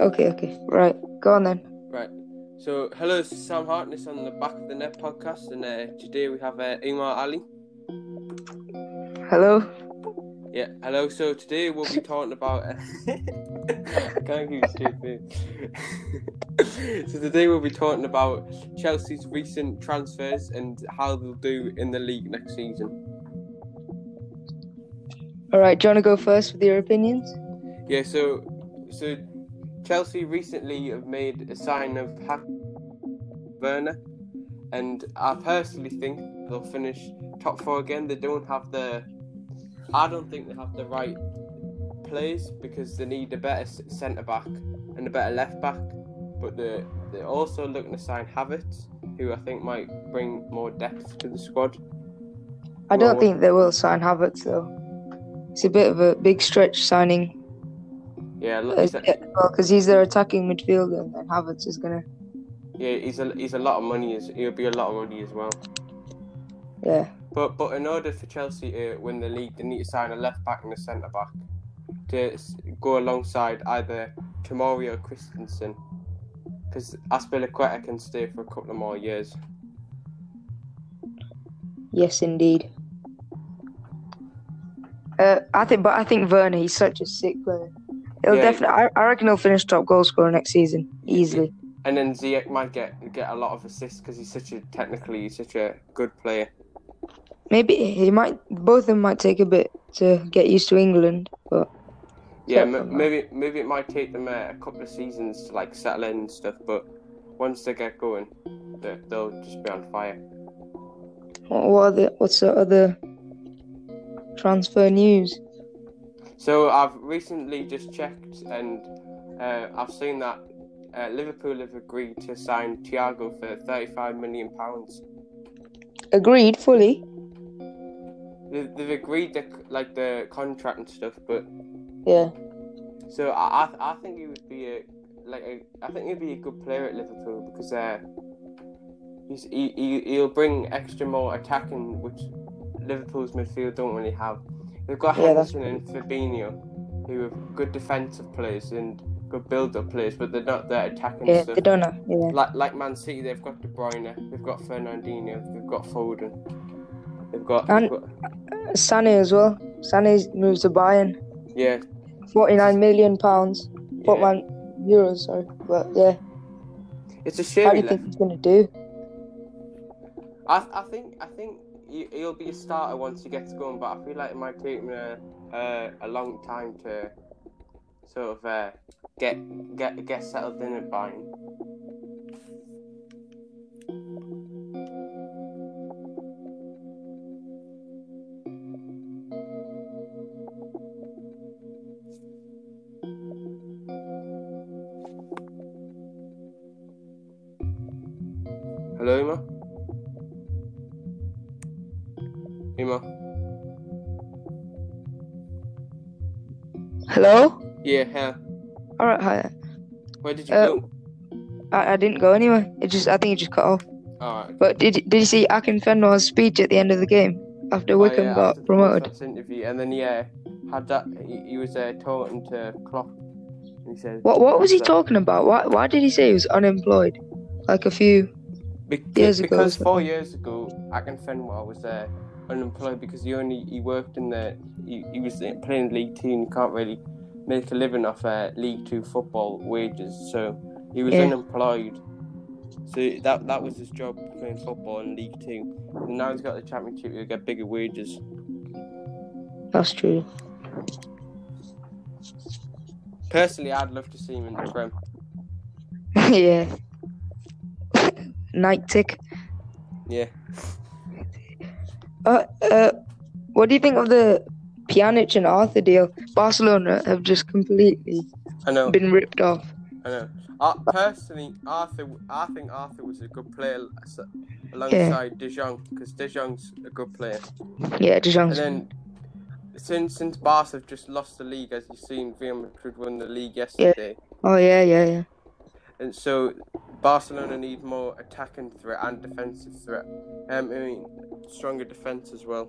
Okay, okay. Right. Go on then. Right. So, hello, this is Sam Hartness on the Back of the Net podcast, and uh, today we have uh, Umar Ali. Hello. Yeah, hello. So today we'll be talking about. Uh, can't keep straight so today we'll be talking about Chelsea's recent transfers and how they'll do in the league next season. All right. Do you want to go first with your opinions? Yeah. So, so Chelsea recently have made a sign of Werner, and I personally think they'll finish top four again. They don't have the. I don't think they have the right players because they need a better centre back and a better left back. But they they're also looking to sign Havertz, who I think might bring more depth to the squad. I don't Well, think they will sign Havertz though. It's a bit of a big stretch signing. Yeah, look, he's a, yeah, well, because he's their attacking midfielder, and Havertz is gonna. yeah, he's a he's a lot of money. As he'll be a lot of money as well. Yeah. But but in order for Chelsea to win the league, they need to sign a left back and a centre back to go alongside either Tomori or Christensen, because Azpilicueta can stay for a couple of more years. Yes, indeed. Uh, I think, but I think Werner, he's such a sick player. He'll Yeah. definitely. I, I reckon he'll finish top goal scorer next season easily. And then Ziyech might get get a lot of assists because he's such a technically he's such a good player. Maybe he might. Both of them might take a bit to get used to England, but Yeah, m- maybe maybe it might take them uh, a couple of seasons to like settle in and stuff, but once they get going, they- they'll just be on fire. what what are the, what's the other transfer news? So I've recently just checked, and uh, I've seen that uh, Liverpool have agreed to sign Thiago for thirty-five million pounds. Agreed fully. They've, they've agreed the like the contract and stuff, but Yeah. so I I, I think he would be a like a, I think he'd be a good player at Liverpool because uh, he's he, he he'll bring extra more attacking, which Liverpool's midfield don't really have. They've got Yeah, Henderson and Fabinho, who are good defensive players and good build-up players, but they're not that attacking Yeah, stuff. they don't know. Yeah. Like like Man City, they've got De Bruyne, they've got Fernandinho, they've got Foden, they've got, And- they've got Sané as well. Sané moves to Bayern. yeah, Forty-nine million pounds. yeah. Forty-nine euros. Sorry, but yeah. It's a shame. How do you think he's gonna do? I, I think I think he'll be a starter once he gets going, but I feel like it might take him a a, a long time to sort of uh, get get get settled in at Bayern. Hello, Emma. Emma. Hello. Yeah, yeah. All right. Hi. Where did you Uh, go? I, I didn't go anywhere. It just. I think it just cut off. Alright. But did did you see Akinfenwa's speech at the end of the game after Wycombe Oh, yeah, got after promoted? post-match interview, and then yeah, had that. He, he was uh, talking to Klopp. He said, What what was he talking about? Why why did he say he was unemployed? Like a few. Bec- years ago because four years ago, Akinfenwa was uh, unemployed because he only he worked in the he, he was playing League Two and you can't really make a living off uh, League Two football wages, so he was Yeah. unemployed. So that that was his job playing football in League Two. And now he's got the Championship, he'll get bigger wages. That's true. Personally, I'd love to see him in the Prem. yeah. Night tick. Yeah. Uh, uh, what do you think of the Pjanic and Arthur deal? Barcelona have just completely I know. been ripped off. I know. Uh, personally, Arthur, I think Arthur was a good player alongside De Jong because De Jong's a good player. Yeah, De And then since since Barca have just lost the league, as you've seen, Real Madrid won the league yesterday, Yeah. Oh yeah, yeah, yeah. and so Barcelona need more attacking threat and defensive threat. Um, I mean, stronger defense as well.